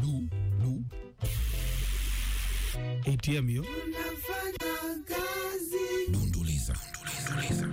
du du ATM hiyo Unafanya kazi. dunduliza dunduliza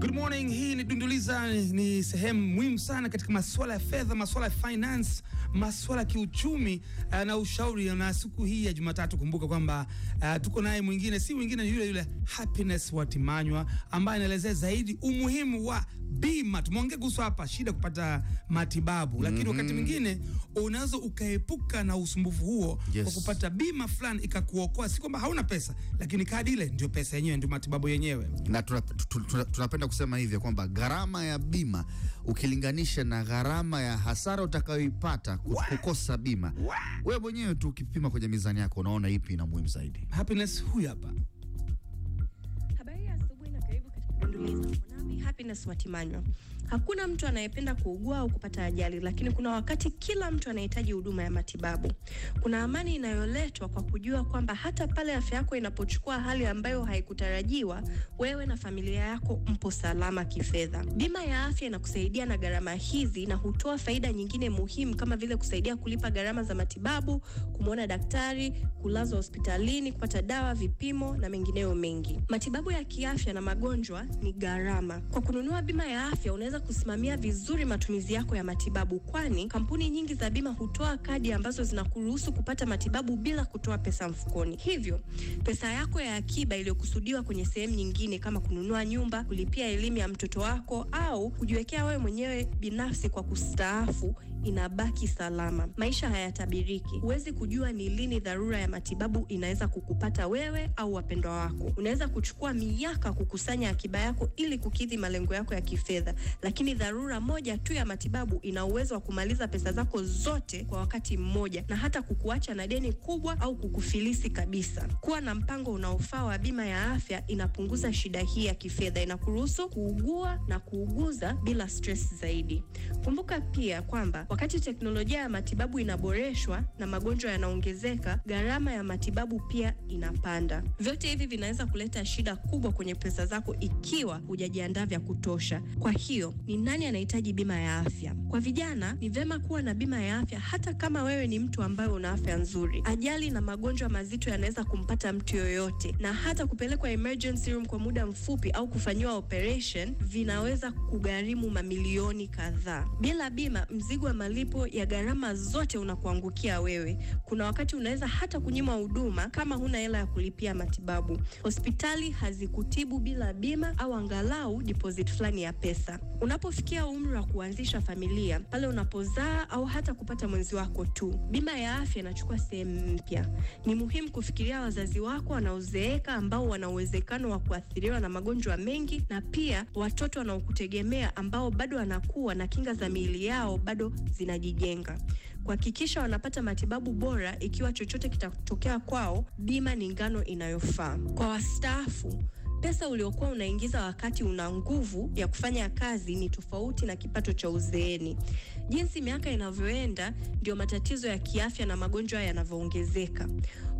Good morning, hii ni Dunduliza, ni, ni sehemu muhimu sana katika masuala ya fedha, masuala ya finance, masuala ya kiuchumi uh, na ushauri. Na siku hii ya Jumatatu, kumbuka kwamba uh, tuko naye mwingine, si mwingine yule yule Happiness Watimanywa ambaye anaelezea zaidi umuhimu wa bima. Tumeongea kuhusu hapa shida kupata matibabu, lakini wakati mwingine unaweza ukaepuka na usumbufu huo Yes. kwa kupata bima fulani ikakuokoa. Si kwamba hauna pesa, lakini kadi ile ndio pesa yenyewe, ndio matibabu yenyewe. na tuna- tu- tu- tunapenda kusema hivyo kwamba gharama ya bima ukilinganisha na gharama ya hasara utakayoipata kukosa bima, wewe mwenyewe tu ukipima kwenye mizani yako unaona ipi ina muhimu zaidi. Happiness huyu hapa. Happiness Watimanywa. Hakuna mtu anayependa kuugua au kupata ajali, lakini kuna wakati kila mtu anahitaji huduma ya matibabu. Kuna amani inayoletwa kwa kujua kwamba hata pale afya yako inapochukua hali ambayo haikutarajiwa, wewe na familia yako mpo salama kifedha. Bima ya afya inakusaidia na gharama hizi na hutoa faida nyingine muhimu kama vile kusaidia kulipa gharama za matibabu, kumwona daktari, kulazwa hospitalini, kupata dawa, vipimo na mengineyo mengi. Matibabu ya kiafya na magonjwa ni gharama. Kwa kununua bima ya afya, unaweza kusimamia vizuri matumizi yako ya matibabu, kwani kampuni nyingi za bima hutoa kadi ambazo zinakuruhusu kupata matibabu bila kutoa pesa mfukoni. Hivyo pesa yako ya akiba iliyokusudiwa kwenye sehemu nyingine kama kununua nyumba, kulipia elimu ya mtoto wako au kujiwekea wewe mwenyewe binafsi kwa kustaafu inabaki salama. Maisha hayatabiriki. Huwezi kujua ni lini dharura ya matibabu inaweza kukupata wewe au wapendwa wako. Unaweza kuchukua miaka kukusanya akiba yako ili kukidhi malengo yako ya kifedha, lakini dharura moja tu ya matibabu ina uwezo wa kumaliza pesa zako zote kwa wakati mmoja na hata kukuacha na deni kubwa au kukufilisi kabisa. Kuwa na mpango unaofaa wa bima ya afya inapunguza shida hii ya kifedha, inakuruhusu kuugua na kuuguza bila stress zaidi. Kumbuka pia kwamba wakati teknolojia ya matibabu inaboreshwa na magonjwa yanaongezeka, gharama ya matibabu pia inapanda. Vyote hivi vinaweza kuleta shida kubwa kwenye pesa zako ikiwa hujajiandaa vya kutosha. Kwa hiyo, ni nani anahitaji bima ya afya? Kwa vijana, ni vema kuwa na bima ya afya hata kama wewe ni mtu ambaye una afya nzuri. Ajali na magonjwa mazito yanaweza kumpata mtu yoyote, na hata kupelekwa emergency room kwa muda mfupi au kufanyiwa operation vinaweza kugharimu mamilioni kadhaa. Bila bima, mzigo wa malipo ya gharama zote unakuangukia wewe. Kuna wakati unaweza hata kunyimwa huduma kama huna hela ya kulipia matibabu. Hospitali hazikutibu bila bima au angalau deposit fulani ya pesa. Unapofikia umri wa kuanzisha familia, pale unapozaa au hata kupata mwenzi wako tu, bima ya afya inachukua sehemu mpya. Ni muhimu kufikiria wazazi wako wanaozeeka ambao wana uwezekano wa kuathiriwa na magonjwa mengi, na pia watoto wanaokutegemea ambao bado wanakuwa na kinga za miili yao bado zinajijenga. Kuhakikisha wanapata matibabu bora ikiwa chochote kitatokea kwao, bima ni ngano inayofaa. Kwa wastaafu Pesa uliokuwa unaingiza wakati una nguvu ya kufanya kazi ni tofauti na kipato cha uzeeni. Jinsi miaka inavyoenda, ndio matatizo ya kiafya na magonjwa yanavyoongezeka.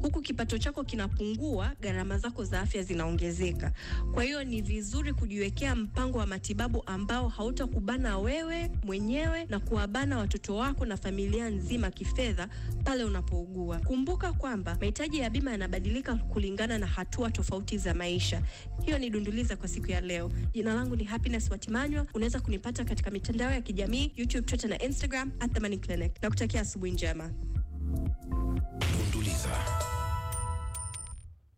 Huku kipato chako kinapungua, gharama zako za afya zinaongezeka. Kwa hiyo ni vizuri kujiwekea mpango wa matibabu ambao hautakubana wewe mwenyewe na kuwabana watoto wako na familia nzima kifedha pale unapougua. Kumbuka kwamba mahitaji ya bima yanabadilika kulingana na hatua tofauti za maisha. Hiyo ni Dunduliza kwa siku ya leo. Jina langu ni Happiness Watimanywa. Unaweza kunipata katika mitandao ya kijamii YouTube, Twitter na Instagram at The Clinic. Nakutakia asubuhi njema.